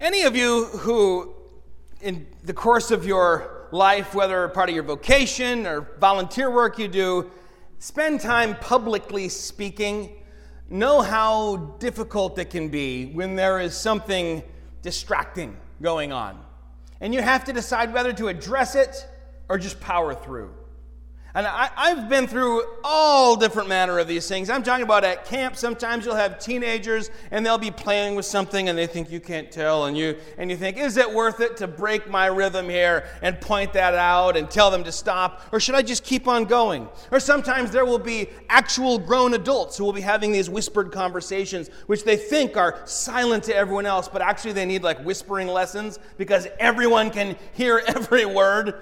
Any of you who, in the course of your life, whether part of your vocation or volunteer work you do, spend time publicly speaking, know how difficult it can be when there is something distracting going on. And you have to decide whether to address it or just power through. And I, have been through all different manner of these things. I'm talking about at camp. Sometimes you'll have teenagers and they'll be playing with something and they think you can't tell, and you and you think, is it worth it to break my rhythm here and point that out and tell them to stop, or should I just keep on going? Or sometimes there will be actual grown adults who will be having these whispered conversations, which they think are silent to everyone else, but actually they need like whispering lessons because everyone can hear every word.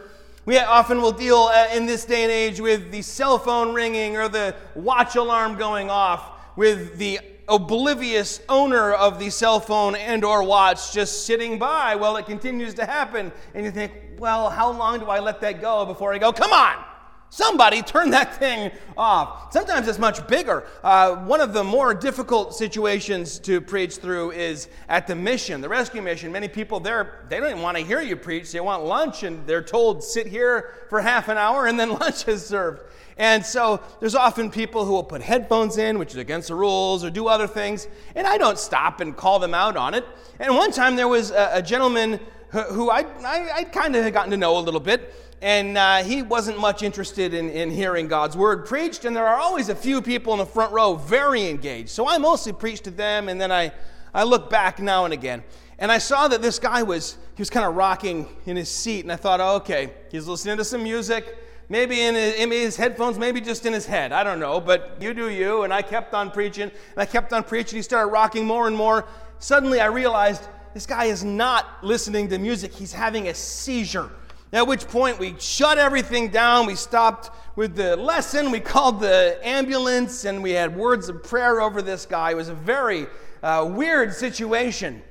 We often will deal uh, in this day and age with the cell phone ringing or the watch alarm going off, with the oblivious owner of the cell phone and or watch just sitting by while it continues to happen. And you think well how long do i let that go before i go? Come on Somebody turn that thing off. Sometimes it's much bigger. Uh, one of the more difficult situations to preach through is at the mission, the rescue mission. Many people there, they don't even want to hear you preach. They want lunch, and they're told, sit here for half an hour, and then lunch is served. And so there's often people who will put headphones in, which is against the rules, or do other things. And I don't stop and call them out on it. And one time there was a, a gentleman who, I, I, I kind of had gotten to know a little bit and uh, he wasn't much interested in, in hearing God's word preached. And there are always a few people in the front row very engaged. So I mostly preach to them, and then I, I look back now and again. And I saw that this guy was, he was kind of rocking in his seat, and I thought, oh, okay, he's listening to some music, maybe in his, in his, headphones, maybe just in his head. I don't know, but you do you. And I kept on preaching, and I kept on preaching. He started rocking more and more. Suddenly I realized this guy is not listening to music, he's having a seizure. At which point we shut everything down. We stopped with the lesson. We called the ambulance and we had words of prayer over this guy. It was a very uh, weird situation.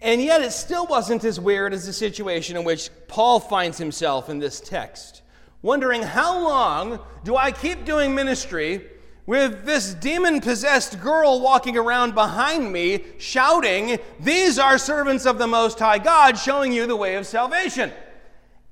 And yet it still wasn't as weird as the situation in which Paul finds himself in this text, wondering how long do I keep doing ministry with this demon possessed girl walking around behind me shouting, These are servants of the Most High God, showing you the way of salvation.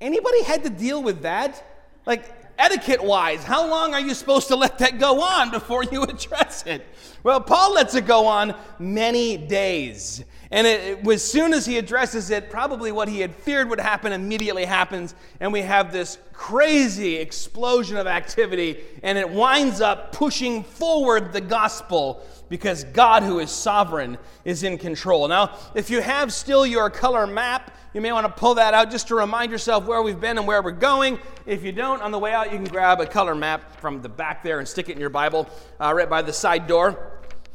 Anybody had to deal with that? Like, etiquette wise, how long are you supposed to let that go on before you address it? Well, Paul lets it go on many days. And it, it, as soon as he addresses it, probably what he had feared would happen immediately happens. And we have this crazy explosion of activity. And it winds up pushing forward the gospel because God, who is sovereign, is in control. Now, if you have still your color map, you may want to pull that out just to remind yourself where we've been and where we're going. If you don't, on the way out, you can grab a color map from the back there and stick it in your Bible uh, right by the side door.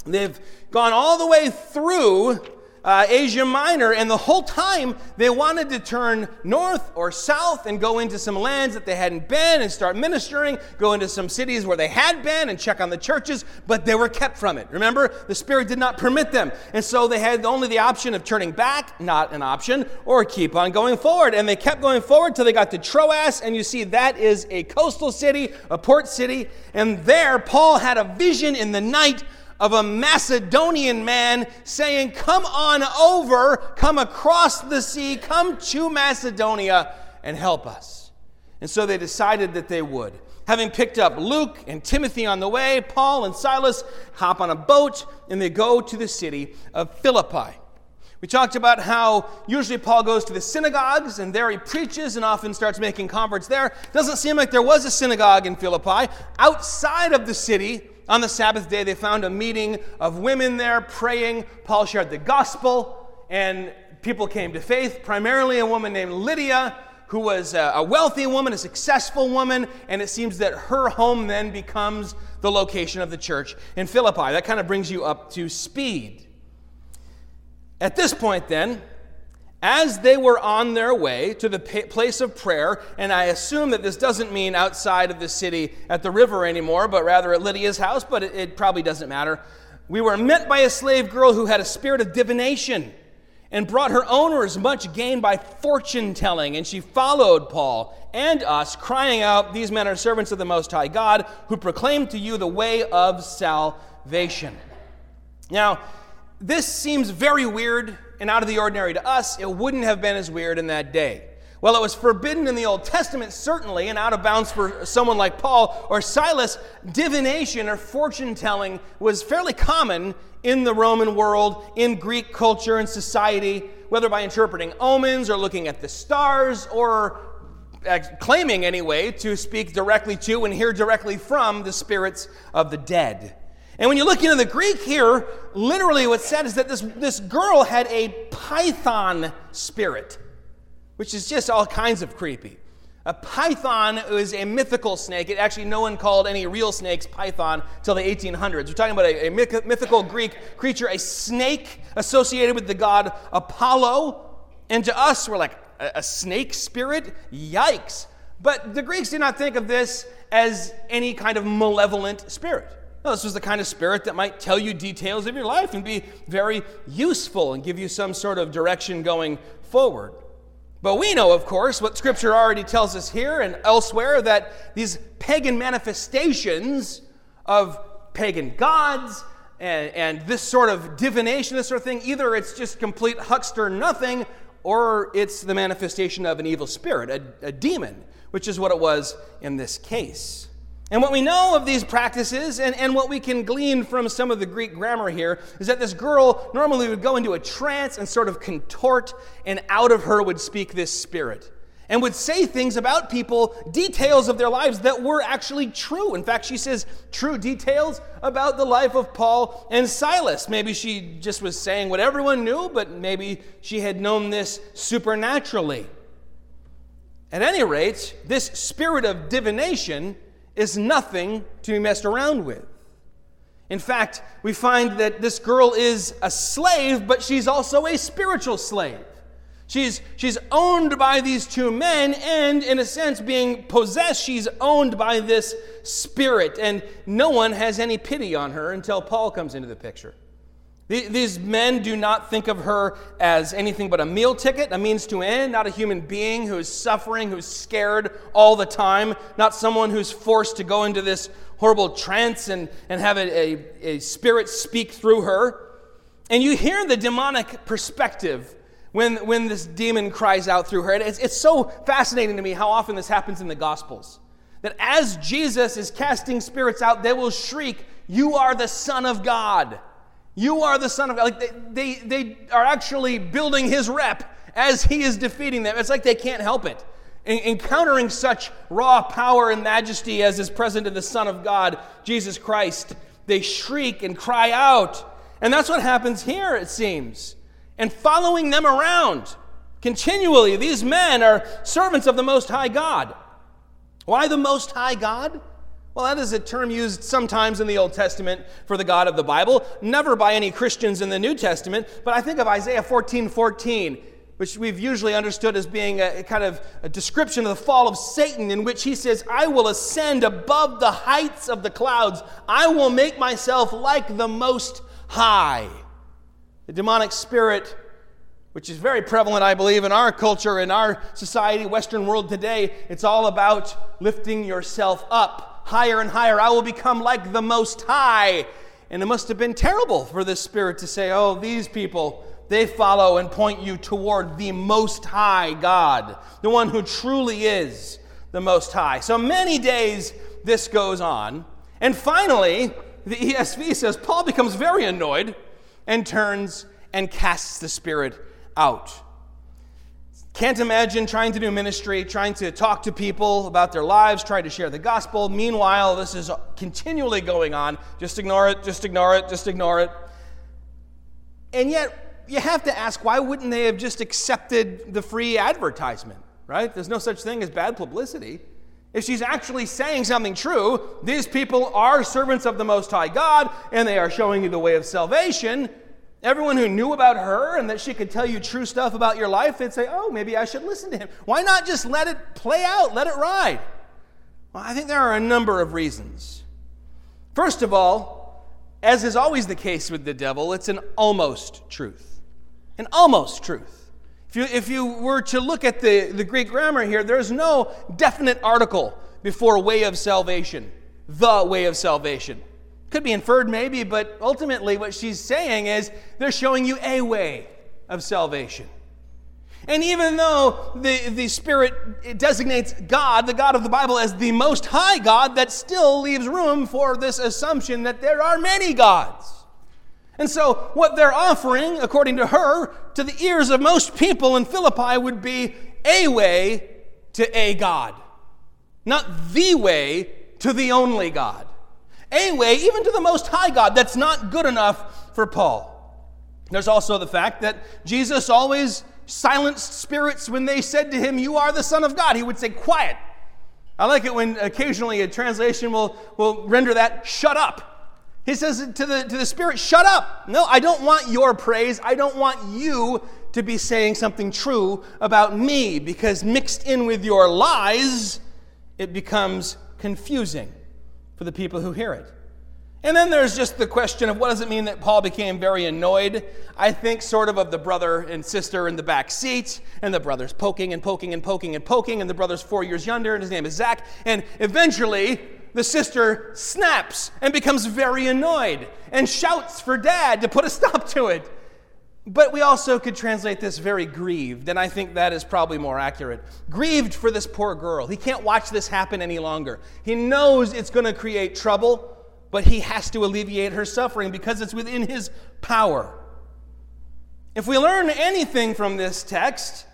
They've gone all the way through uh, Asia Minor, and the whole time they wanted to turn north or south and go into some lands that they hadn't been and start ministering, go into some cities where they had been and check on the churches, but they were kept from it. Remember, the Spirit did not permit them. And so they had only the option of turning back, not an option, or keep on going forward. And they kept going forward till they got to Troas, and you see that is a coastal city, a port city. And there, Paul had a vision in the night of a Macedonian man saying, Come on over, come across the sea, come to Macedonia and help us. And so they decided that they would. Having picked up Luke and Timothy on the way, Paul and Silas hop on a boat and they go to the city of Philippi. We talked about how usually Paul goes to the synagogues and there he preaches and often starts making converts there. Doesn't seem like there was a synagogue in Philippi. Outside of the city, on the Sabbath day, they found a meeting of women there praying. Paul shared the gospel, and people came to faith, primarily a woman named Lydia, who was uh, a wealthy woman, a successful woman, and it seems that her home then becomes the location of the church in Philippi. That kind of brings you up to speed. At this point, then, as they were on their way to the place of prayer, and I assume that this doesn't mean outside of the city at the river anymore, but rather at Lydia's house, but it, it probably doesn't matter. We were met by a slave girl who had a spirit of divination and brought her owners much gain by fortune telling. And she followed Paul and us, crying out, These men are servants of the Most High God, who proclaim to you the way of salvation. Now, this seems very weird and out of the ordinary to us, it wouldn't have been as weird in that day. While it was forbidden in the Old Testament, certainly, and out of bounds for someone like Paul or Silas, divination or fortune telling was fairly common in the Roman world, in Greek culture and society, whether by interpreting omens or looking at the stars or claiming, anyway, to speak directly to and hear directly from the spirits of the dead. And when you look into the Greek here, literally what's said is that this, this girl had a python spirit which is just all kinds of creepy. A python is a mythical snake. It actually, no one called any real snakes python till the 1800s. We're talking about a, a mythical Greek creature, a snake associated with the god Apollo. And to us, we're like, a, a snake spirit? Yikes. But the Greeks did not think of this as any kind of malevolent spirit. No, this was the kind of spirit that might tell you details of your life and be very useful and give you some sort of direction going forward. But we know, of course, what Scripture already tells us here and elsewhere that these pagan manifestations of pagan gods and, and, this sort of divination, this sort of thing, either it's just complete huckster nothing or it's the manifestation of an evil spirit, a, a demon, which is what it was in this case. And what we know of these practices, and, and what we can glean from some of the Greek grammar here, is that this girl normally would go into a trance and sort of contort, and out of her would speak this spirit. And would say things about people, details of their lives that were actually true. In fact, she says true details about the life of Paul and Silas. Maybe she just was saying what everyone knew, but maybe she had known this supernaturally. At any rate, this spirit of divination is nothing to be messed around with. In fact, we find that this girl is a slave, but she's also a spiritual slave. She's, she's owned by these two men, and in a sense, being possessed, she's owned by this spirit. And no one has any pity on her until Paul comes into the picture. These men do not think of her as anything but a meal ticket, a means to end, not a human being who is suffering, who's scared all the time, not someone who's forced to go into this horrible trance and, and have a, a, a spirit speak through her. And you hear the demonic perspective when, when this demon cries out through her. It's, it's so fascinating to me how often this happens in the Gospels. That as Jesus is casting spirits out, they will shriek, You are the Son of God. You are the Son of God. Like they, they, they are actually building his rep as he is defeating them. It's like they can't help it. encountering such raw power and majesty as is present in the Son of God, Jesus Christ, they shriek and cry out. And that's what happens here, it seems. And following them around continually, these men are servants of the Most High God. Why the Most High God? Well, that is a term used sometimes in the Old Testament for the God of the Bible, never by any Christians in the New Testament, but I think of Isaiah 14 14, which we've usually understood as being a, kind of a description of the fall of Satan, in which he says, I will ascend above the heights of the clouds, I will make myself like the Most High. The demonic spirit which is very prevalent, I believe, in our culture, in our society, Western world today. It's all about lifting yourself up higher and higher. I will become like the Most High. And it must have been terrible for this spirit to say, Oh, these people, they follow and point you toward the Most High God, the one who truly is the Most High. So many days this goes on. And finally, the ESV says Paul becomes very annoyed and turns and casts the spirit out. Can't imagine trying to do ministry, trying to talk to people about their lives, trying to share the gospel. Meanwhile, this is continually going on. Just ignore it, just ignore it, just ignore it. And yet, you have to ask why wouldn't they have just accepted the free advertisement, right? There's no such thing as bad publicity. If she's actually saying something true, these people are servants of the Most High God and they are showing you the way of salvation. Everyone who knew about her and that she could tell you true stuff about your life, they'd say, oh, maybe I should listen to him. Why not just let it play out, let it ride? Well, I think there are a number of reasons. First of all, as is always the case with the devil, it's an almost truth. An almost truth. If you, if you were to look at the, the Greek grammar here, there's no definite article before way of salvation, the way of salvation. Could be inferred, maybe, but ultimately what she's saying is they're showing you a way. of salvation. And even though the, the Spirit designates God, the God of the Bible, as the most high God, that still leaves room for this assumption that there are many gods. And so, what they're offering, according to her, to the ears of most people in Philippi would be a way to a God, not the way to the only God. A way, even to the Most High God, that's not good enough for Paul. There's also the fact that Jesus always silenced spirits when they said to him, You are the Son of God. He would say, Quiet. I like it when occasionally a translation will, will render that, Shut up. He says to the, to the spirit, Shut up. No, I don't want your praise. I don't want you to be saying something true about me because mixed in with your lies, it becomes confusing for the people who hear it. And then there's just the question of what does it mean that Paul became very annoyed? I think sort of of the brother and sister in the back seat, and the brother's poking and poking and poking and poking, and the brother's four years younger, and his name is Zach. And eventually, the sister snaps and becomes very annoyed and shouts for dad to put a stop to it. But we also could translate this very grieved, and I think that is probably more accurate. Grieved for this poor girl. He can't watch this happen any longer. He knows it's going to create trouble but he has to alleviate her suffering because it's within his power. If we learn anything from this text,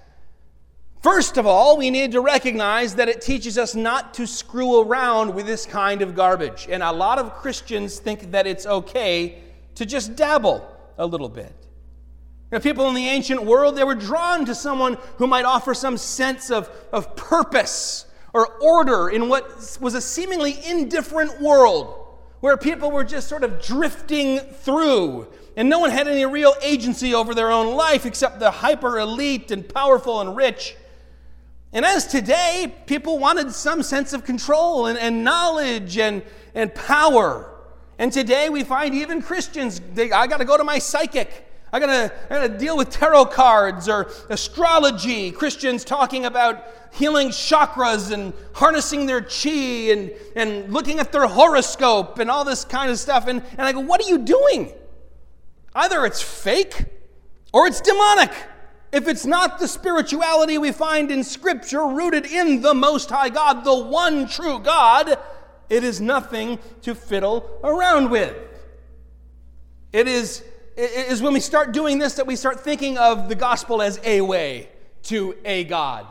first of all, we need to recognize that it teaches us not to screw around with this kind of garbage. And a lot of Christians think that it's okay to just dabble a little bit. Know, people in the ancient world, they were drawn to someone who might offer some sense of, of purpose or order in what was a seemingly indifferent world where people were just sort of drifting through, and no one had any real agency over their own life except the hyper elite and powerful and rich. And as today, people wanted some sense of control and, and knowledge and, and power. And today we find even Christians, they, I got to go to my psychic. I gotta, I gotta deal with tarot cards or astrology. Christians talking about healing chakras and harnessing their chi and, and looking at their horoscope and all this kind of stuff. And, and I go, what are you doing? Either it's fake or it's demonic. If it's not the spirituality we find in Scripture rooted in the Most High God, the one true God, it is nothing to fiddle around with. It is is when we start doing this that we start thinking of the gospel as a way to a God.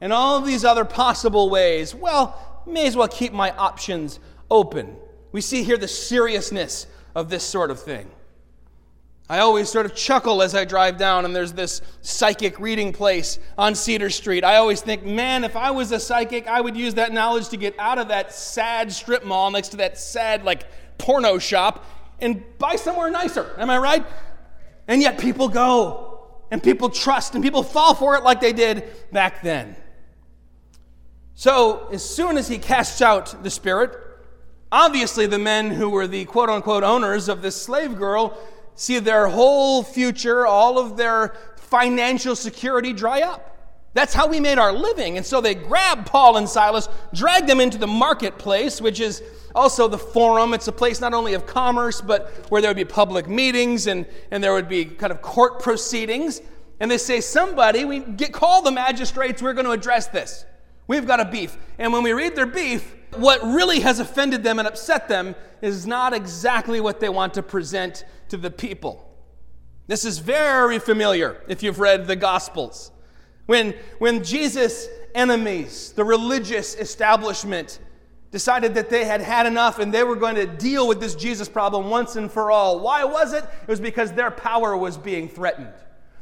And all of these other possible ways, well, may as well keep my options open. We see here the seriousness of this sort of thing. I always sort of chuckle as I drive down, and there's this psychic reading place on Cedar Street. I always think, man, if I was a psychic, I would use that knowledge to get out of that sad strip mall next to that sad, like, porno shop and buy somewhere nicer. Am I right? And yet people go and people trust and people fall for it like they did back then. So, as soon as he casts out the spirit, obviously the men who were the quote unquote owners of this slave girl see their whole future, all of their financial security dry up. That's how we made our living. And so they grabbed Paul and Silas, dragged them into the marketplace, which is also the forum. It's a place not only of commerce, but where there would be public meetings and, and there would be kind of court proceedings. And they say, Somebody, we get call the magistrates, we're going to address this. We've got a beef. And when we read their beef, what really has offended them and upset them is not exactly what they want to present to the people. This is very familiar if you've read the Gospels. When, when Jesus' enemies, the religious establishment, decided that they had had enough and they were going to deal with this Jesus problem once and for all. Why was it? It was because their power was being threatened.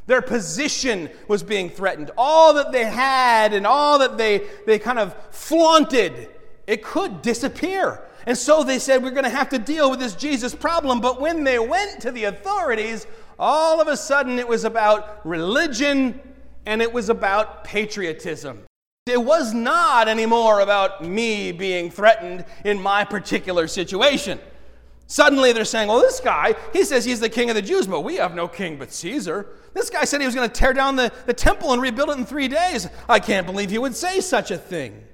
Their position was being threatened. All that they had and all that they, they kind of flaunted, it could disappear. And so they said, We're going to have to deal with this Jesus problem. But when they went to the authorities, all of a sudden it was about religion and it was about patriotism. It was not anymore about me being threatened in my particular situation. Suddenly they're saying, well, this guy, he says he's the king of the Jews, but we have no king but Caesar. This guy said he was going to tear down the, the temple and rebuild it in three days. I can't believe he would say such a thing.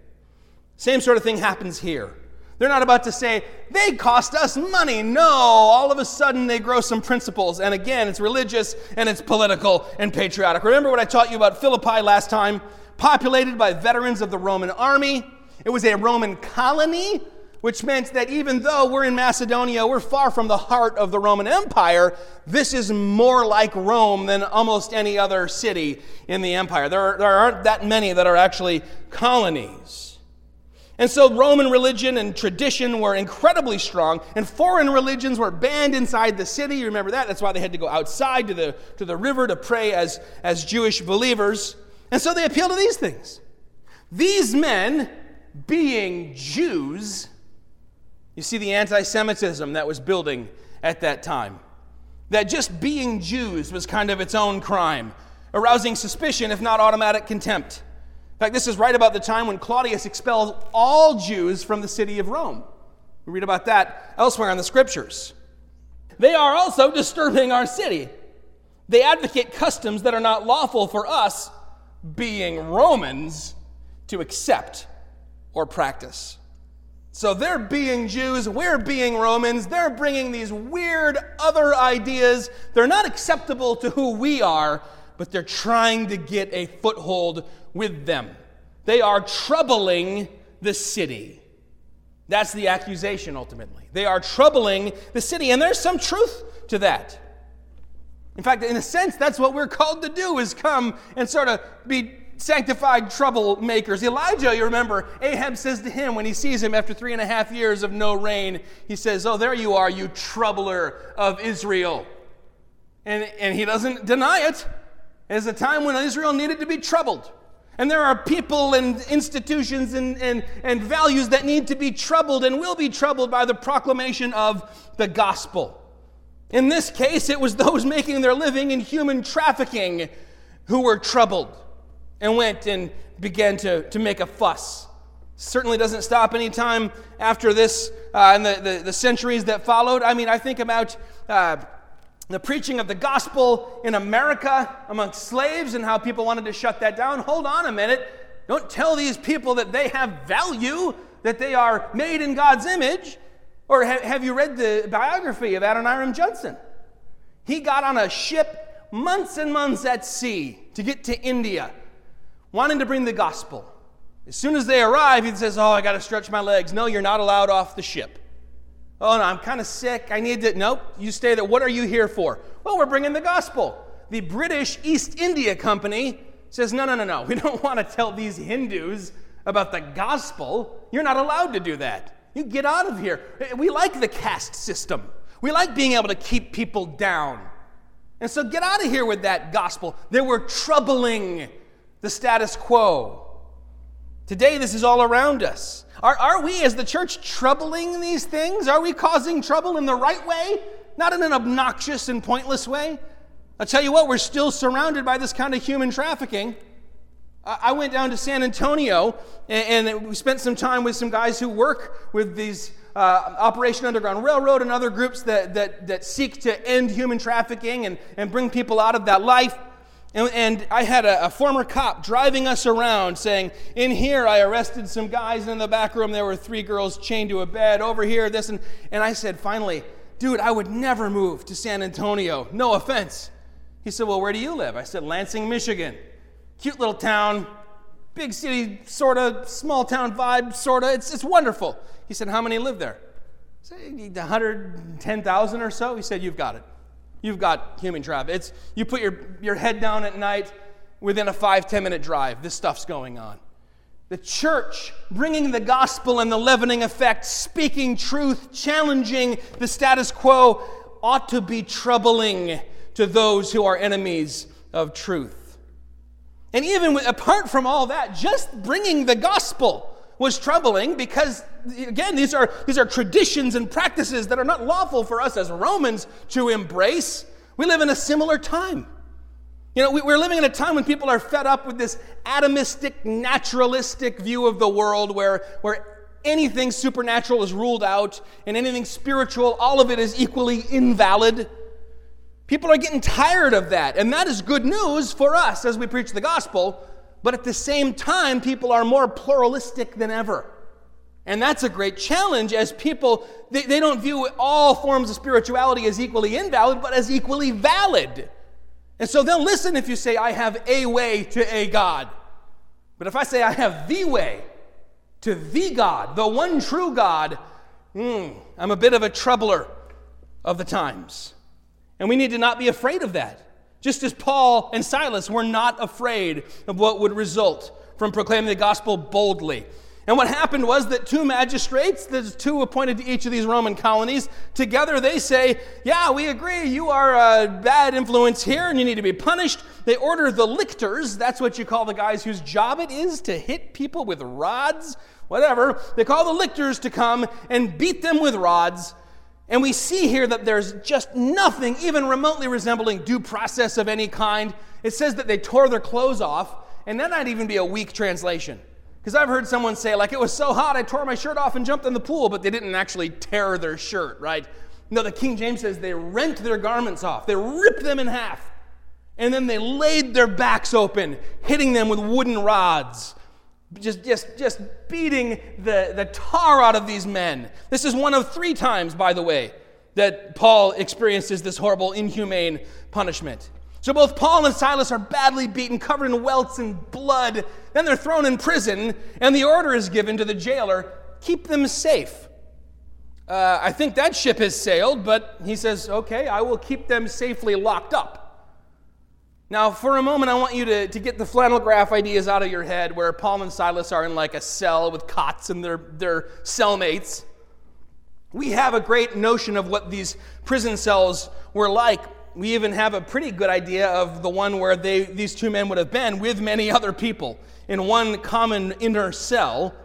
Same sort of thing happens here. They're not about to say, they cost us money. No, all of a sudden they grow some principles. And again, it's religious and it's political and patriotic. Remember what I taught you about Philippi last time? Populated by veterans of the Roman army. It was a Roman colony, which meant that even though we're in Macedonia, we're far from the heart of the Roman Empire, this is more like Rome than almost any other city in the empire. There, are, there aren't that many that are actually colonies. And so Roman religion and tradition were incredibly strong, and foreign religions were banned inside the city. You remember that? That's why they had to go outside to the, to the river to pray as, as Jewish believers. And so they appeal to these things. These men, being Jews, you see the anti Semitism that was building at that time. That just being Jews was kind of its own crime, arousing suspicion, if not automatic contempt. Fact, this is right about the time when Claudius expels all Jews from the city of Rome. We read about that elsewhere in the scriptures. They are also disturbing our city. They advocate customs that are not lawful for us, being Romans, to accept or practice. So they're being Jews, we're being Romans, they're bringing these weird other ideas. They're not acceptable to who we are, but they're trying to get a foothold with them. They are troubling the city. That's the accusation ultimately. They are troubling the city, and there's some truth to that. In fact, in a sense, that's what we're called to do is come and sort of be sanctified troublemakers. Elijah, you remember, Ahab says to him when he sees him after three and a half years of no rain, he says, Oh, there you are, you troubler of Israel. And, and he doesn't deny it. It's a time when Israel needed to be troubled. And there are people and institutions and, and, and values that need to be troubled and will be troubled by the proclamation of the gospel. In this case, it was those making their living in human trafficking who were troubled and went and began to, to make a fuss. Certainly doesn't stop any time after this uh, and the, the, the, centuries that followed. I mean, I think about uh, the preaching of the gospel in America amongst slaves and how people wanted to shut that down. Hold on a minute. Don't tell these people that they have value, that they are made in God's image. Or ha- have you read the biography of Adoniram Judson? He got on a ship months and months at sea to get to India, wanting to bring the gospel. As soon as they arrive, he says, Oh, I got to stretch my legs. No, you're not allowed off the ship. Oh, no, I'm kind of sick. I need to. Nope, you stay there. What are you here for? Well, we're bringing the gospel. The British East India Company says, no, no, no, no. We don't want to tell these Hindus about the gospel. You're not allowed to do that. You get out of here. Eh, we like the caste system, we like being able to keep people down. And so get out of here with that gospel. They were troubling the status quo. Today, this is all around us. Are, are we, as the church, troubling these things? Are we causing trouble in the right way? Not in an obnoxious and pointless way? I'll tell you what, we're still surrounded by this kind of human trafficking. I went down to San Antonio and, and we spent some time with some guys who work with these uh, Operation Underground Railroad and other groups that, that, that seek to end human trafficking and, and bring people out of that life. And, and I had a, a, former cop driving us around saying, In here, I arrested some guys. In the back room, there were three girls chained to a bed. Over here, this. And, and I said, Finally, dude, I would never move to San Antonio. No offense. He said, Well, where do you live? I said, Lansing, Michigan. Cute little town, big city, sort of, small town vibe, sort of. It's, it's wonderful. He said, How many live there? I said, 110,000 or so. He said, You've got it you've got human traffic. It's, you put your, your head down at night, within a five, ten minute drive, this stuff's going on. The church bringing the gospel and the leavening effect, speaking truth, challenging the status quo, ought to be troubling to those who are enemies of truth. And even with, apart from all that, just bringing the gospel was troubling because, again, these are, these are traditions and practices that are not lawful for us as Romans to embrace. We live in a similar time. You know, we, are living in a time when people are fed up with this atomistic, naturalistic view of the world where, where anything supernatural is ruled out and anything spiritual, all of it is equally invalid. People are getting tired of that, and that is good news for us as we preach the gospel but at the same time, people are more pluralistic than ever. And that's a great challenge as people, they, they don't view all forms of spirituality as equally invalid, but as equally valid. And so they'll listen if you say, I have a way to a God. But if I say, I have the way to the God, the one true God, mm, I'm a bit of a troubler of the times. And we need to not be afraid of that. Just as Paul and Silas were not afraid of what would result from proclaiming the gospel boldly. And what happened was that two magistrates, there's two appointed to each of these Roman colonies, together they say, Yeah, we agree, you are a bad influence here and you need to be punished. They order the lictors, that's what you call the guys whose job it is to hit people with rods, whatever. They call the lictors to come and beat them with rods. And we see here that there's just nothing even remotely resembling due process of any kind. It says that they tore their clothes off, and that might even be a weak translation. Because I've heard someone say, like, it was so hot, I tore my shirt off and jumped in the pool, but they didn't actually tear their shirt, right? No, the King James says they rent their garments off, they ripped them in half, and then they laid their backs open, hitting them with wooden rods. Just, just, just beating the, the tar out of these men. This is one of three times, by the way, that Paul experiences this horrible, inhumane punishment. So both Paul and Silas are badly beaten, covered in welts and blood. Then they're thrown in prison, and the order is given to the jailer keep them safe. Uh, I think that ship has sailed, but he says, okay, I will keep them safely locked up. Now, for a moment, I want you to, to get the flannel graph ideas out of your head where Paul and Silas are in like a cell with cots and their, their cellmates. We have a great notion of what these prison cells were like we even have a pretty good idea of the one where they, these two men would have been with many other people in one common inner cell.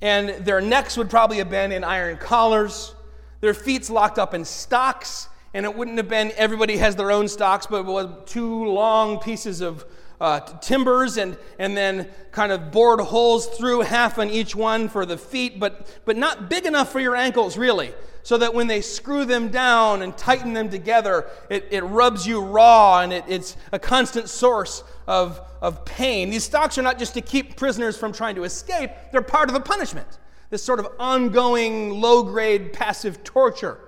And their necks would probably have been in iron collars, their feet locked up in stocks. And it wouldn't have been everybody has their own stocks, but it was two long pieces of uh, timbers and, and then kind of bored holes through half on each one for the feet, but, but not big enough for your ankles, really so that when they screw them down and tighten them together, it, it rubs you raw and it, it's a constant source of, of pain. These stocks are not just to keep prisoners from trying to escape, they're part of the punishment. This sort of ongoing, low grade, passive torture.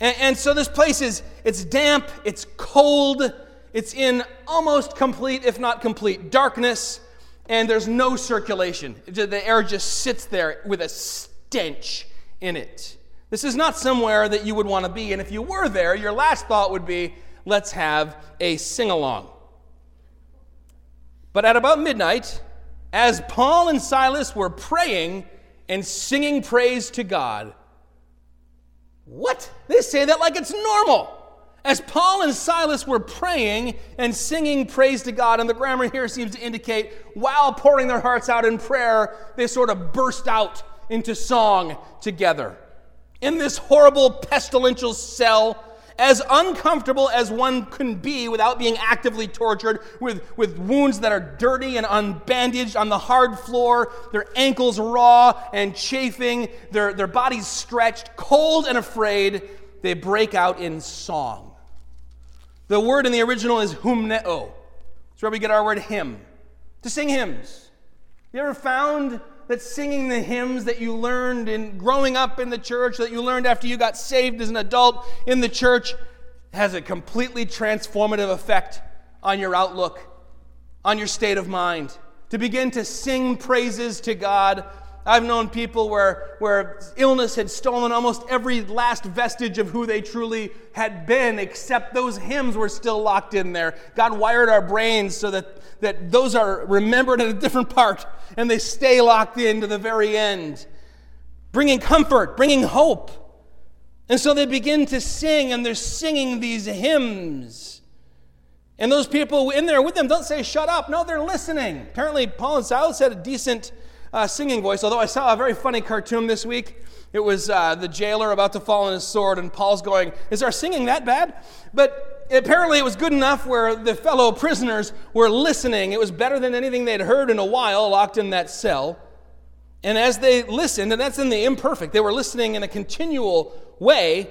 And, and so this place is it's damp, it's cold, it's in almost complete, if not complete, darkness, and there's no circulation. The air just sits there with a stench in it. This is not somewhere that you would want to be. And if you were there, your last thought would be, let's have a sing along. But at about midnight, as Paul and Silas were praying and singing praise to God, what? They say that like it's normal. As Paul and Silas were praying and singing praise to God, and the grammar here seems to indicate while pouring their hearts out in prayer, they sort of burst out into song together in this horrible pestilential cell, as uncomfortable as one can be without being actively tortured, with, with wounds that are dirty and unbandaged on the hard floor, their ankles raw and chafing, their, their bodies stretched, cold and afraid, they break out in song. The word in the original is humneo. It's where we get our word hymn, to sing hymns. You ever found that singing the hymns that you learned in growing up in the church, that you learned after you got saved as an adult in the church, has a completely transformative effect on your outlook, on your state of mind. To begin to sing praises to God I've known people where, where illness had stolen almost every last vestige of who they truly had been, except those hymns were still locked in there. God wired our brains so that, that those are remembered at a different part and they stay locked in to the very end, bringing comfort, bringing hope. And so they begin to sing, and they're singing these hymns. And those people in there with them don't say, Shut up. No, they're listening. Apparently, Paul and Silas had a decent uh, singing voice, although I saw a very funny cartoon this week. It was uh, the jailer about to fall on his sword, and Paul's going, Is our singing that bad? But apparently it was good enough where the fellow prisoners were listening. It was better than anything they'd heard in a while, locked in that cell. And as they listened, and that's in the imperfect, they were listening in a continual way,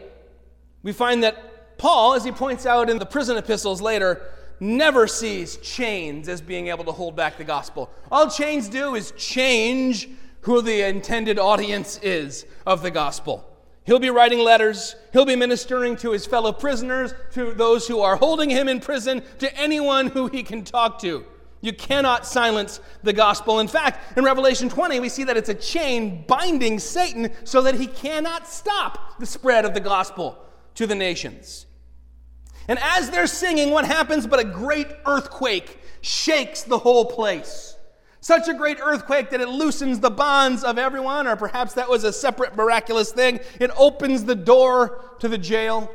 we find that Paul, as he points out in the prison epistles later, never sees chains as being able to hold back the gospel. All chains do is change who the intended audience is of the gospel. He'll be writing letters. He'll be ministering to his fellow prisoners, to those who are holding him in prison, to anyone who he can talk to. You cannot silence the gospel. In fact, in Revelation 20, we see that it's a chain binding Satan so that he cannot stop the spread of the gospel to the nations. And as they're singing, what happens but a great earthquake shakes the whole place. Such a great earthquake that it loosens the bonds of everyone, or perhaps that was a separate miraculous thing. It opens the door to the jail.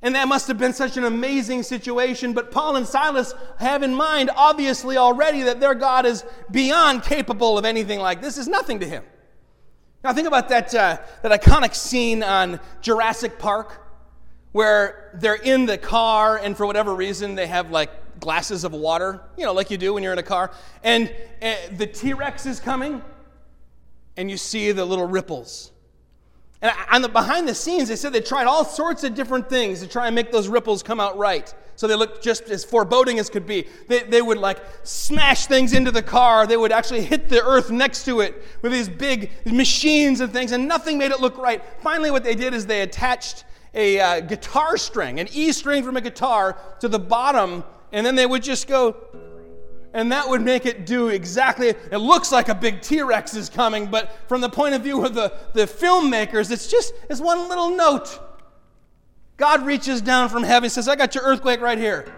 And that must have been such an amazing situation. But Paul and Silas have in mind, obviously, already that their God is beyond capable of anything like this. is nothing to him. Now, think about that, uh, that iconic scene on Jurassic Park where they're in the car and for whatever reason they have like glasses of water, you know, like you do when you're in a car. And, and the T Rex is coming, and you see the little ripples. And on the behind the scenes, they said they tried all sorts of different things to try and make those ripples come out right. So they looked just as foreboding as could be. They, they would like smash things into the car. They would actually hit the earth next to it with these big machines and things, and nothing made it look right. Finally, what they did is they attached a uh, guitar string, an E string from a guitar, to the bottom and then they would just go, and that would make it do exactly it looks like a big t-rex is coming but from the point of view of the, the filmmakers it's just it's one little note. God reaches down from heaven and says i got your earthquake right here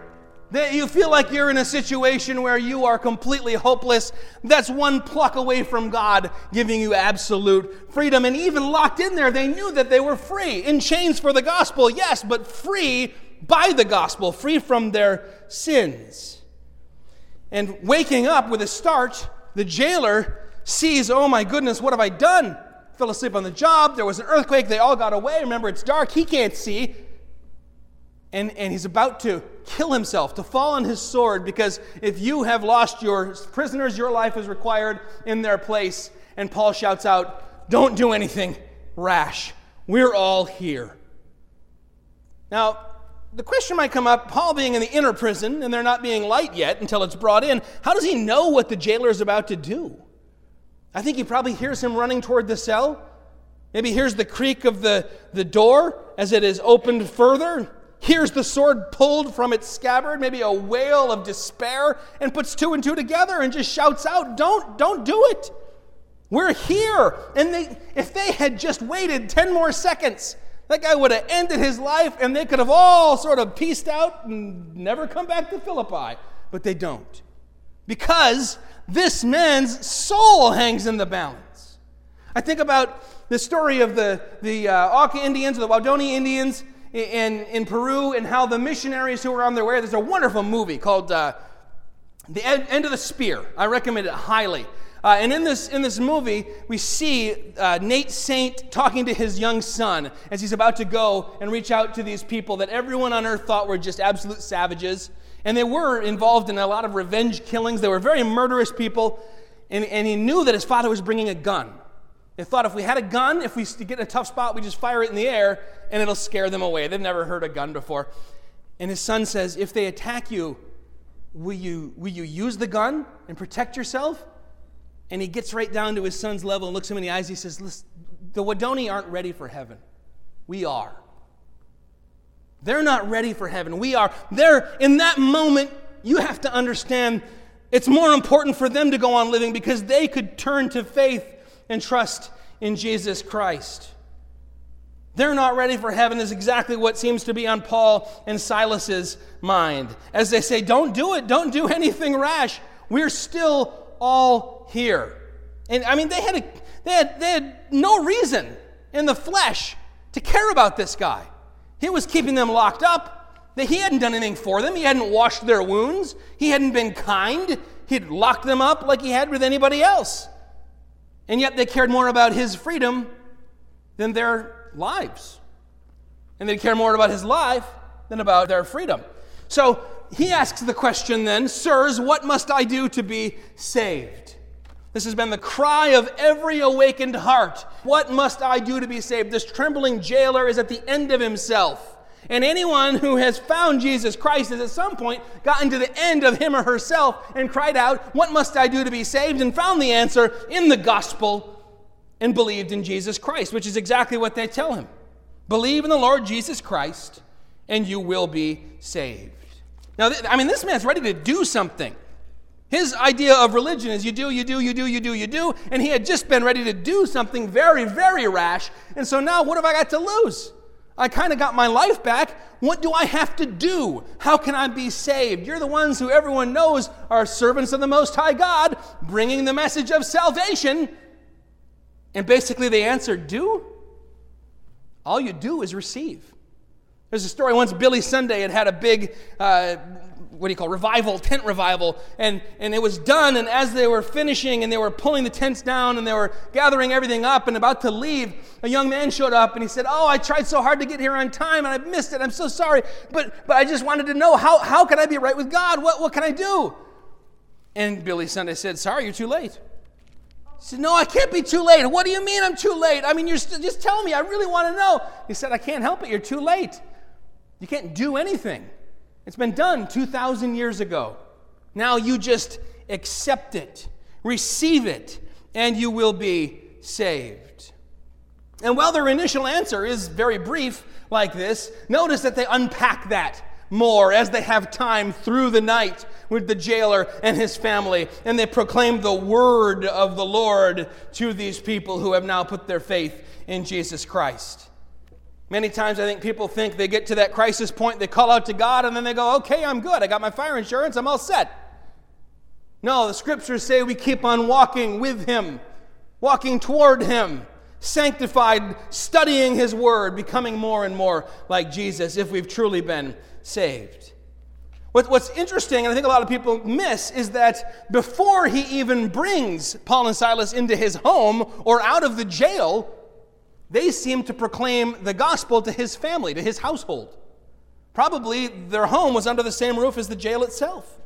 that you feel like you're in a situation where you are completely hopeless that's one pluck away from god giving you absolute freedom and even locked in there they knew that they were free in chains for the gospel yes but free by the gospel, free from their sins. And waking up with a start, the jailer sees, oh my goodness, what have I done? Fell asleep on the job. There was an earthquake. They all got away. Remember, it's dark. He can't see. And, and he's about to kill himself, to fall on his sword, because if you have lost your prisoners, your life is required in their place. And Paul shouts out, Don't do anything rash. We're all here. Now, the question might come up Paul being in the inner prison and there not being light yet until it's brought in, how does he know what the jailer is about to do? I think he probably hears him running toward the cell. Maybe hears the creak of the, the door as it is opened further, hears the sword pulled from its scabbard, maybe a wail of despair, and puts two and two together and just shouts out, Don't, don't do it. We're here. And they, if they had just waited 10 more seconds, that guy would have ended his life and they could have all sort of pieced out and never come back to Philippi. But they don't. Because this man's soul hangs in the balance. I think about the story of the, the uh, Auca Indians or the Waodani Indians in, in Peru and how the missionaries who were on their way, there's a wonderful movie called uh, The End of the Spear. I recommend it highly. Uh, and in this, in this movie, we see uh, Nate Saint talking to his young son as he's about to go and reach out to these people that everyone on earth thought were just absolute savages. And they were involved in a lot of revenge killings. They were very murderous people. And, and he knew that his father was bringing a gun. They thought if we had a gun, if we get in a tough spot, we just fire it in the air and it'll scare them away. They've never heard a gun before. And his son says, If they attack you, will you, will you use the gun and protect yourself? And he gets right down to his son's level and looks him in the eyes. He says, the Waodani aren't ready for heaven. We are. They're not ready for heaven. We are. They're, in that moment, you have to understand it's more important for them to go on living because they could turn to faith and trust in Jesus Christ. They're not ready for heaven is exactly what seems to be on Paul and Silas's mind. As they say, don't do it, don't do anything rash. We're still all here. And I mean, they had, a, they had, they had no reason in the flesh to care about this guy. He was keeping them locked up. That He hadn't done anything for them. He hadn't washed their wounds. He hadn't been kind. He'd locked them up like he had with anybody else. And yet they cared more about his freedom than their lives. And they cared more about his life than about their freedom. So he asks the question then, Sirs, what must I do to be saved? This has been the cry of every awakened heart. What must I do to be saved? This trembling jailer is at the end of himself. And anyone who has found Jesus Christ has at some point gotten to the end of him or herself and cried out, What must I do to be saved? and found the answer in the gospel and believed in Jesus Christ, which is exactly what they tell him. Believe in the Lord Jesus Christ, and you will be saved. Now, I mean, this man's ready to do something. His idea of religion is you do, you do, you do, you do, you do, and he had just been ready to do something very, very rash. And so now, what have I got to lose? I kind of got my life back. What do I have to do? How can I be saved? You're the ones who everyone knows are servants of the Most High God, bringing the message of salvation. And basically, they answer, Do? All you do is receive. There's a story once Billy Sunday had had a big, uh, what do you call revival, tent revival, and, and it was done. And as they were finishing and they were pulling the tents down and they were gathering everything up and about to leave, a young man showed up and he said, Oh, I tried so hard to get here on time and I missed it. I'm so sorry. But, but I just wanted to know how, how can I be right with God? What, what can I do? And Billy Sunday said, Sorry, you're too late. He said, No, I can't be too late. What do you mean I'm too late? I mean, you're st- just tell me. I really want to know. He said, I can't help it. You're too late. You can't do anything. It's been done 2,000 years ago. Now you just accept it, receive it, and you will be saved. And while their initial answer is very brief, like this, notice that they unpack that more as they have time through the night with the jailer and his family, and they proclaim the word of the Lord to these people who have now put their faith in Jesus Christ. Many times I think people think they get to that crisis point, they call out to God, and then they go, okay, I'm good. I got my fire insurance, I'm all set. No, the scriptures say we keep on walking with Him, walking toward Him, sanctified, studying His Word, becoming more and more like Jesus if we've truly been saved. What's interesting, and I think a lot of people miss, is that before he even brings Paul and Silas into his home or out of the jail, they seemed to proclaim the gospel to his family, to his household. Probably their home was under the same roof as the jail itself.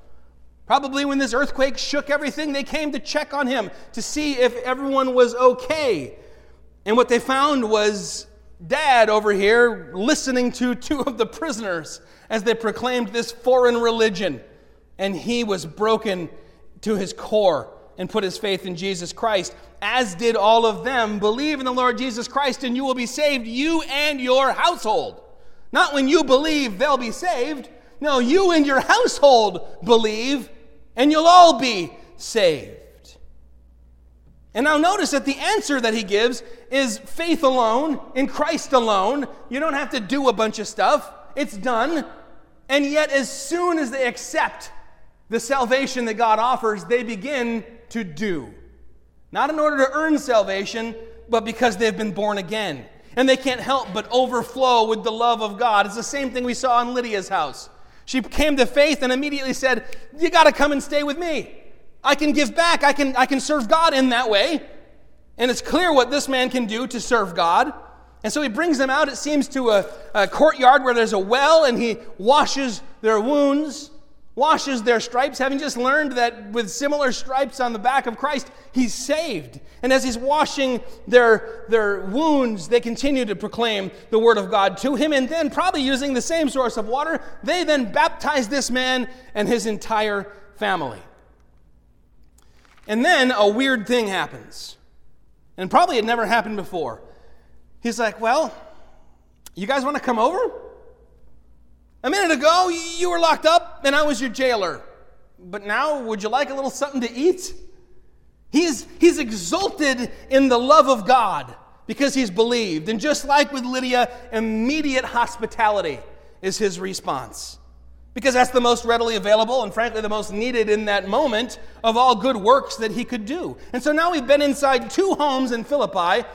Probably when this earthquake shook everything, they came to check on him to see if everyone was okay. And what they found was dad over here listening to two of the prisoners as they proclaimed this foreign religion. And he was broken to his core and put his faith in Jesus Christ, as did all of them. Believe in the Lord Jesus Christ and you will be saved, you and your household. Not when you believe they'll be saved. No, you and your household believe and you'll all be saved. And now notice that the answer that he gives is faith alone, in Christ alone. You don't have to do a bunch of stuff, it's done. And yet, as soon as they accept the salvation that God offers, they begin to do. Not in order to earn salvation, but because they've been born again. And they can't help but overflow with the love of God. It's the same thing we saw in Lydia's house. She came to faith and immediately said, You got to come and stay with me. I can give back. I can, I can serve God in that way. And it's clear what this man can do to serve God. And so he brings them out, it seems, to a, a courtyard where there's a well, and he washes their wounds washes their stripes, having just learned that with similar stripes on the back of Christ, he's saved. And as he's washing their, their wounds, they continue to proclaim the word of God to him. And then, probably using the same source of water, they then baptize this man and his entire family. And then a weird thing happens. And probably it never happened before. He's like, Well, you guys want to come over? A minute ago, you were locked up and I was your jailer. But now, would you like a little something to eat? He's, he's exalted in the love of God because he's believed. And just like with Lydia, immediate hospitality is his response. Because that's the most readily available and, frankly, the most needed in that moment of all good works that he could do. And so now we've been inside two homes in Philippi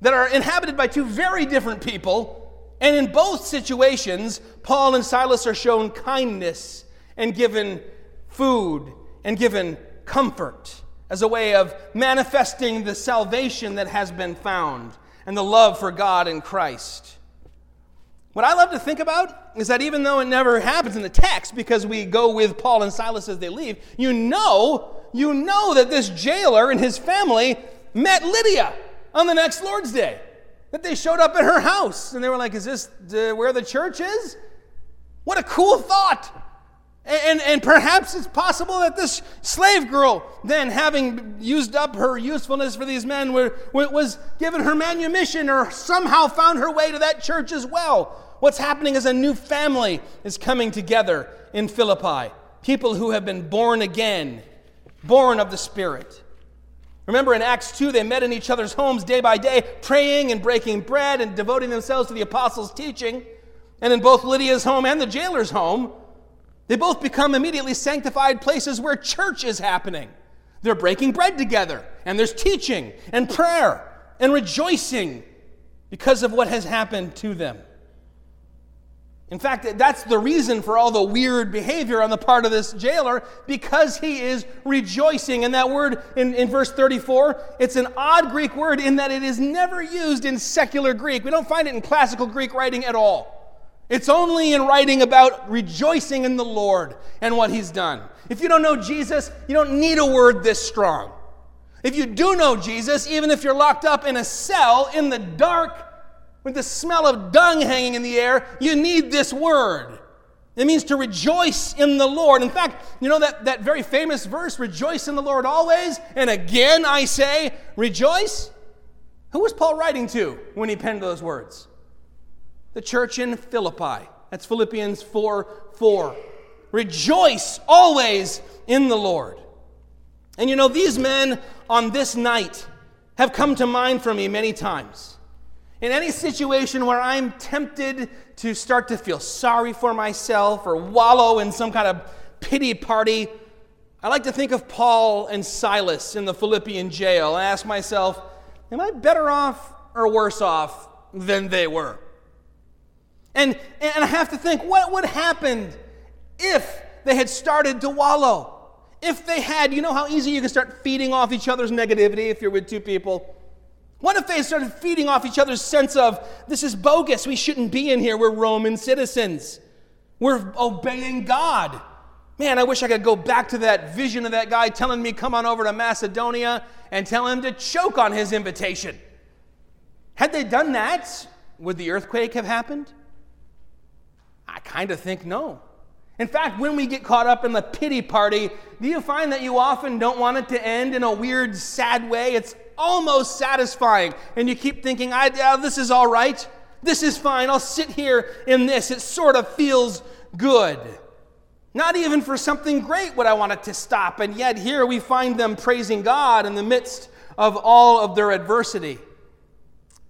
that are inhabited by two very different people and in both situations, Paul and Silas are shown kindness and given food and given comfort as a way of manifesting the salvation that has been found and the love for God and Christ. What I love to think about is that even though it never happens in the text because we go with Paul and Silas as they leave, you know, you know that this jailer and his family met Lydia on the next Lord's Day. That they showed up at her house and they were like, Is this where the church is? What a cool thought! And, and perhaps it's possible that this slave girl, then having used up her usefulness for these men, was given her manumission or somehow found her way to that church as well. What's happening is a new family is coming together in Philippi. People who have been born again, born of the Spirit. Remember in Acts 2, they met in each other's homes day by day, praying and breaking bread and devoting themselves to the apostles' teaching. And in both Lydia's home and the jailer's home, they both become immediately sanctified places where church is happening. They're breaking bread together, and there's teaching and prayer and rejoicing because of what has happened to them. In fact, that's the reason for all the weird behavior on the part of this jailer, because he is rejoicing. And that word in, in verse 34, it's an odd Greek word in that it is never used in secular Greek. We don't find it in classical Greek writing at all. It's only in writing about rejoicing in the Lord and what He's done. If you don't know Jesus, you don't need a word this strong. If you do know Jesus, even if you're locked up in a cell in the dark with the smell of dung hanging in the air, you need this word. It means to rejoice in the Lord. In fact, you know that, that very famous verse, rejoice in the Lord always, and again I say, rejoice? Who was Paul writing to when he penned those words? the church in Philippi. That's Philippians 4 4. Rejoice always in the Lord. And you know, these men on this night have come to mind for me many times. In any situation where I'm tempted to start to feel sorry for myself or wallow in some kind of pity party, I like to think of Paul and Silas in the Philippian jail and ask myself, am I better off or worse off than they were? And, and I have to think, what would happen if they had started to wallow? If they had, you know how easy you can start feeding off each other's negativity if you're with two people? What if they started feeding off each other's sense of, this is bogus, we shouldn't be in here, we're Roman citizens, we're obeying God? Man, I wish I could go back to that vision of that guy telling me, come on over to Macedonia and tell him to choke on his invitation. Had they done that, would the earthquake have happened? I kind of think no. In fact, when we get caught up in the pity party, do you find that you often don't want it to end in a weird, sad way? It's almost satisfying. And you keep thinking, I, this is all right. This is fine. I'll sit here in this. It sort of feels good. Not even for something great would I want it to stop. And yet, here we find them praising God in the midst of all of their adversity.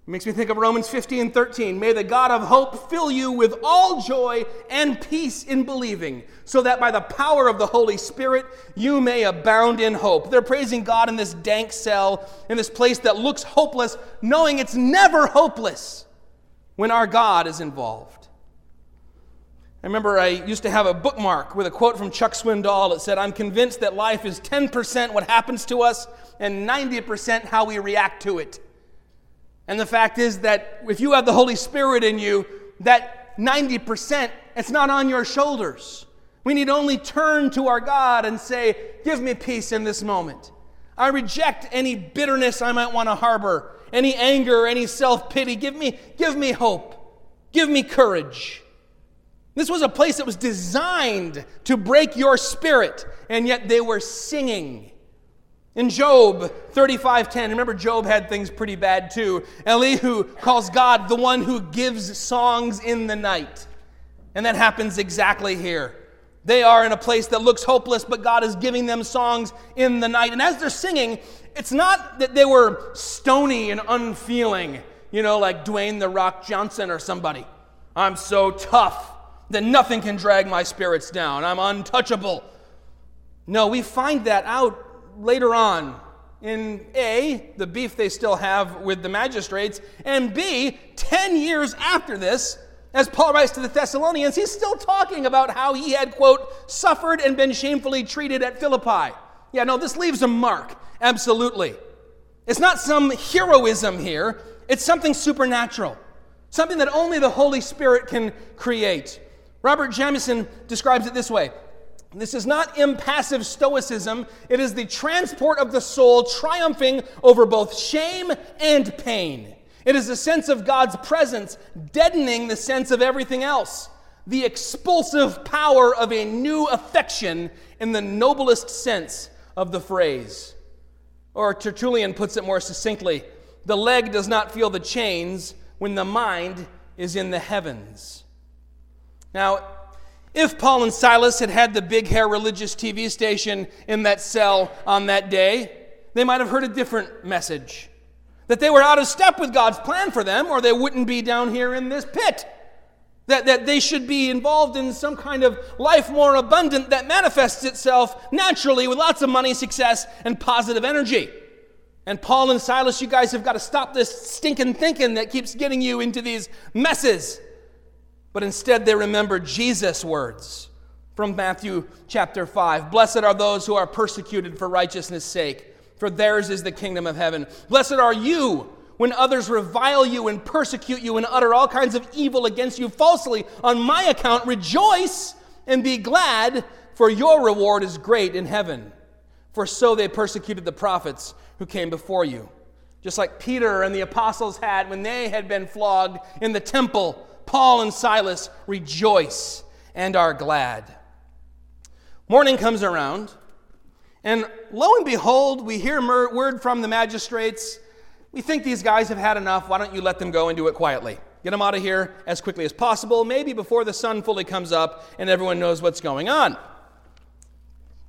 Makes me think of Romans 15 and 13. May the God of hope fill you with all joy and peace in believing, so that by the power of the Holy Spirit you may abound in hope. They're praising God in this dank cell, in this place that looks hopeless, knowing it's never hopeless when our God is involved. I remember I used to have a bookmark with a quote from Chuck Swindoll that said, I'm convinced that life is 10% what happens to us and 90% how we react to it. And the fact is that if you have the Holy Spirit in you, that 90%, it's not on your shoulders. We need only turn to our God and say, Give me peace in this moment. I reject any bitterness I might want to harbor, any anger, any self pity. Give me, give me hope. Give me courage. This was a place that was designed to break your spirit, and yet they were singing. In Job 35:10, remember Job had things pretty bad too. Elihu calls God the one who gives songs in the night. And that happens exactly here. They are in a place that looks hopeless, but God is giving them songs in the night. And as they're singing, it's not that they were stony and unfeeling, you know, like Dwayne the Rock Johnson or somebody. I'm so tough that nothing can drag my spirits down. I'm untouchable. No, we find that out later on in A, the beef they still have with the magistrates, and B, 10 years after this, as Paul writes to the Thessalonians, he's still talking about how he had, quote, suffered and been shamefully treated at Philippi. Yeah, no, this leaves a mark, absolutely. It's not some heroism here, it's something supernatural, something that only the Holy Spirit can create. Robert Jamieson describes it this way this is not impassive stoicism, it is the transport of the soul triumphing over both shame and pain. It is the sense of God's presence deadening the sense of everything else. The expulsive power of a new affection in the noblest sense of the phrase. Or Tertullian puts it more succinctly the leg does not feel the chains when the mind is in the heavens. Now, if Paul and Silas had had the big hair religious TV station in that cell on that day, they might have heard a different message. That they were out of step with God's plan for them, or they wouldn't be down here in this pit. That, that they should be involved in some kind of life more abundant that manifests itself naturally with lots of money, success, and positive energy. And Paul and Silas, you guys have got to stop this stinking thinking that keeps getting you into these messes. But instead, they remember Jesus' words from Matthew chapter 5 Blessed are those who are persecuted for righteousness' sake, for theirs is the kingdom of heaven. Blessed are you when others revile you and persecute you and utter all kinds of evil against you falsely on my account. Rejoice and be glad, for your reward is great in heaven. For so they persecuted the prophets who came before you. Just like Peter and the apostles had when they had been flogged in the temple, Paul and Silas rejoice and are glad. Morning comes around, and lo and behold, we hear word from the magistrates. We think these guys have had enough. Why don't you let them go and do it quietly? Get them out of here as quickly as possible, maybe before the sun fully comes up and everyone knows what's going on.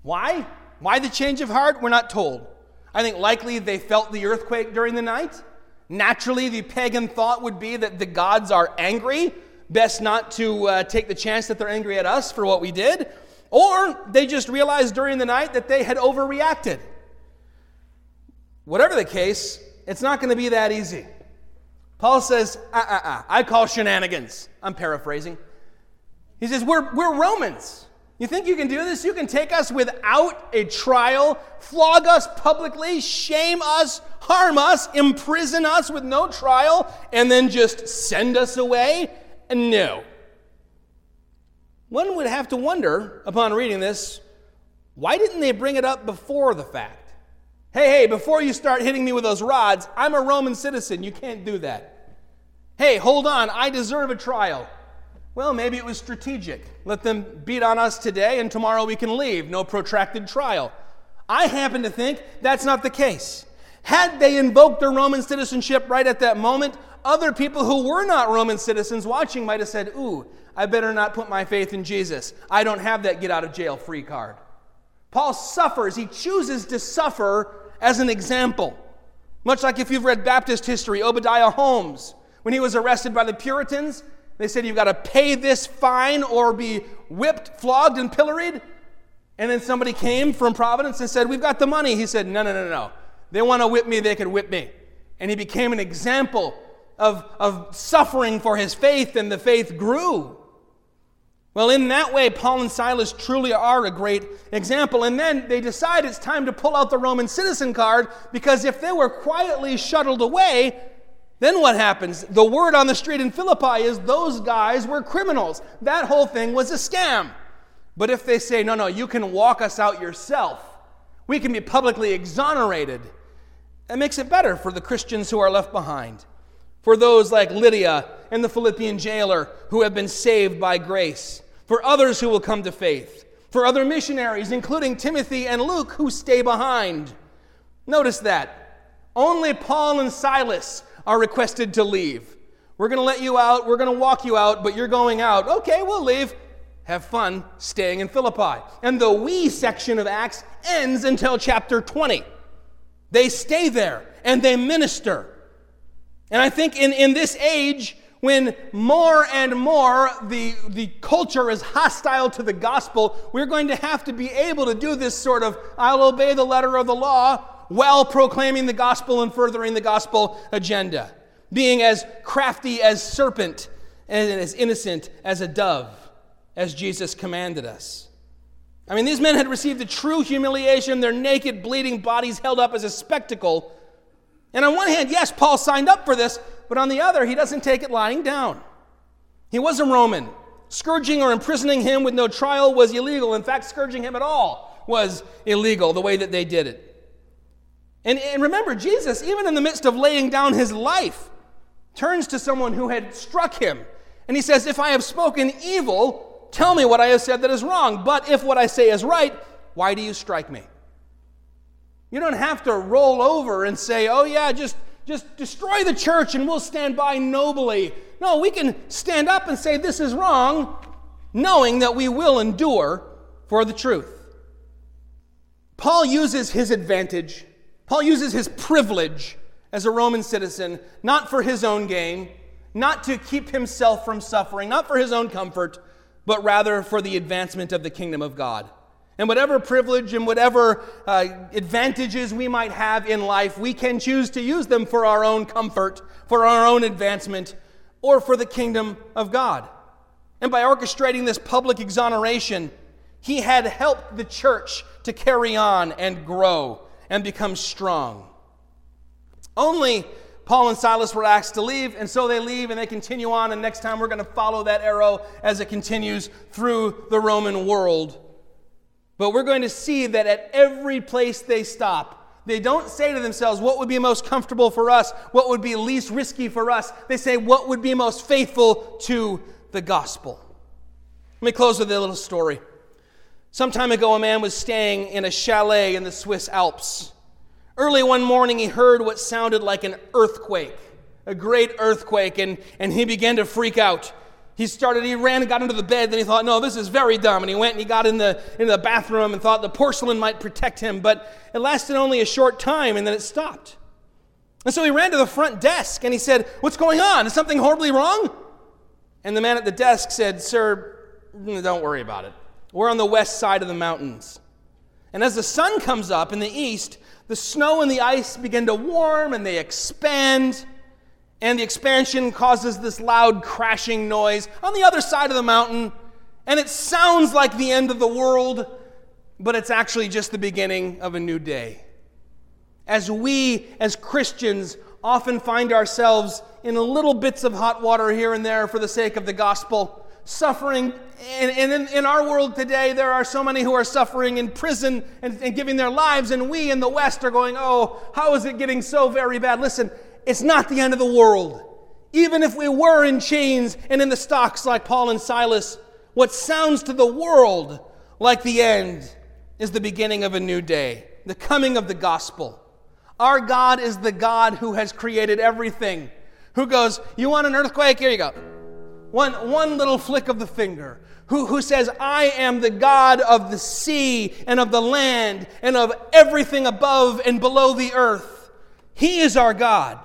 Why? Why the change of heart? We're not told. I think likely they felt the earthquake during the night. Naturally, the pagan thought would be that the gods are angry. Best not to uh, take the chance that they're angry at us for what we did. Or they just realized during the night that they had overreacted. Whatever the case, it's not going to be that easy. Paul says, uh uh uh, I call shenanigans. I'm paraphrasing. He says, We're, we're Romans. You think you can do this? You can take us without a trial, flog us publicly, shame us, harm us, imprison us with no trial, and then just send us away? And No. One would have to wonder, upon reading this, why didn't they bring it up before the fact? Hey, hey, before you start hitting me with those rods, I'm a Roman citizen. You can't do that. Hey, hold on, I deserve a trial. Well, maybe it was strategic. Let them beat on us today, and tomorrow we can leave. No protracted trial. I happen to think that's not the case. Had they invoked their Roman citizenship right at that moment, other people who were not Roman citizens watching might have said, Ooh, I better not put my faith in Jesus. I don't have that get out of jail free card. Paul suffers, he chooses to suffer as an example. Much like if you've read Baptist history, Obadiah Holmes, when he was arrested by the Puritans, they said, You've got to pay this fine or be whipped, flogged, and pilloried. And then somebody came from Providence and said, We've got the money. He said, No, no, no, no. They want to whip me, they could whip me. And he became an example of, of suffering for his faith, and the faith grew. Well, in that way, Paul and Silas truly are a great example. And then they decide it's time to pull out the Roman citizen card because if they were quietly shuttled away, then what happens? The word on the street in Philippi is those guys were criminals. That whole thing was a scam. But if they say, no, no, you can walk us out yourself, we can be publicly exonerated, that makes it better for the Christians who are left behind. For those like Lydia and the Philippian jailer who have been saved by grace. For others who will come to faith. For other missionaries, including Timothy and Luke, who stay behind. Notice that. Only Paul and Silas are requested to leave. We're going to let you out, we're going to walk you out, but you're going out. Okay, we'll leave. Have fun staying in Philippi. And the we section of Acts ends until chapter 20. They stay there and they minister. And I think in, in this age, when more and more the, the culture is hostile to the gospel, we're going to have to be able to do this sort of I'll obey the letter of the law while proclaiming the gospel and furthering the gospel agenda, being as crafty as serpent and as innocent as a dove, as Jesus commanded us. I mean, these men had received a true humiliation, their naked, bleeding bodies held up as a spectacle. And on one hand, yes, Paul signed up for this, but on the other, he doesn't take it lying down. He was a Roman. Scourging or imprisoning him with no trial was illegal. In fact, scourging him at all was illegal, the way that they did it. And, and remember, Jesus, even in the midst of laying down his life, turns to someone who had struck him, and he says, If I have spoken evil, tell me what I have said that is wrong. But if what I say is right, why do you strike me? You don't have to roll over and say, Oh, yeah, just, just destroy the church and we'll stand by nobly. No, we can stand up and say, This is wrong, knowing that we will endure for the truth. Paul uses his advantage, Paul uses his privilege as a Roman citizen, not for his own gain, not to keep himself from suffering, not for his own comfort, but rather for the advancement of the kingdom of God. And whatever privilege and whatever uh, advantages we might have in life, we can choose to use them for our own comfort, for our own advancement, or for the kingdom of God. And by orchestrating this public exoneration, he had helped the church to carry on and grow and become strong. Only Paul and Silas were asked to leave, and so they leave and they continue on. And next time we're going to follow that arrow as it continues through the Roman world. But we're going to see that at every place they stop, they don't say to themselves, What would be most comfortable for us? What would be least risky for us? They say, What would be most faithful to the gospel? Let me close with a little story. Some time ago, a man was staying in a chalet in the Swiss Alps. Early one morning, he heard what sounded like an earthquake, a great earthquake, and, and he began to freak out. He started, he ran and got into the bed, then he thought, no, this is very dumb. And he went and he got in the, into the bathroom and thought the porcelain might protect him, but it lasted only a short time and then it stopped. And so he ran to the front desk and he said, What's going on? Is something horribly wrong? And the man at the desk said, Sir, don't worry about it. We're on the west side of the mountains. And as the sun comes up in the east, the snow and the ice begin to warm and they expand. And the expansion causes this loud crashing noise on the other side of the mountain. And it sounds like the end of the world, but it's actually just the beginning of a new day. As we, as Christians, often find ourselves in little bits of hot water here and there for the sake of the gospel, suffering. And, in, in, our world today, there are so many who are suffering in prison and, and giving their lives, and we in the West are going, oh, how is it getting so very bad? Listen, it's not the end of the world. Even if we were in chains and in the stocks like Paul and Silas, what sounds to the world like the end is the beginning of a new day, the coming of the gospel. Our God is the God who has created everything, who goes, You want an earthquake? Here you go. One, one little flick of the finger. Who, who says, I am the God of the sea and of the land and of everything above and below the earth. He is our God.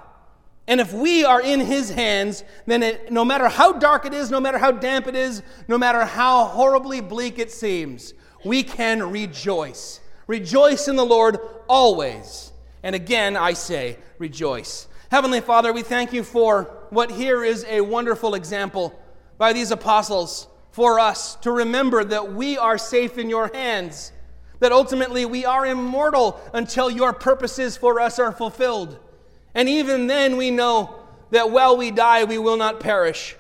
And if we are in His hands, then it, no matter how dark it is, no matter how damp it is, no matter how horribly bleak it seems, we can rejoice. Rejoice in the Lord always. And again, I say, rejoice. Heavenly Father, we thank you for what here is a wonderful example by these apostles for us to remember that we are safe in your hands, that ultimately we are immortal until your purposes for us are fulfilled. And even then, we know that while we die, we will not perish,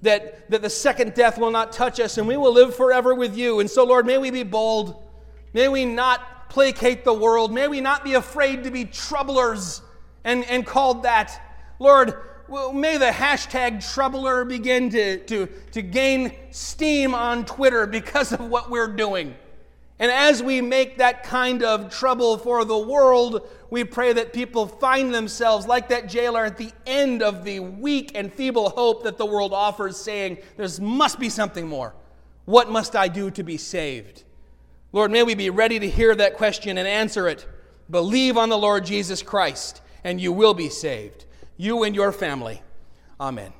that, that the second death will not touch us, and we will live forever with you. And so, Lord, may we be bold. May we not placate the world. May we not be afraid to be troublers and, and called that. Lord, may the hashtag troubler begin to, to, to gain steam on Twitter because of what we're doing. And as we make that kind of trouble for the world, we pray that people find themselves like that jailer at the end of the weak and feeble hope that the world offers, saying, There must be something more. What must I do to be saved? Lord, may we be ready to hear that question and answer it. Believe on the Lord Jesus Christ and you will be saved, you and your family. Amen.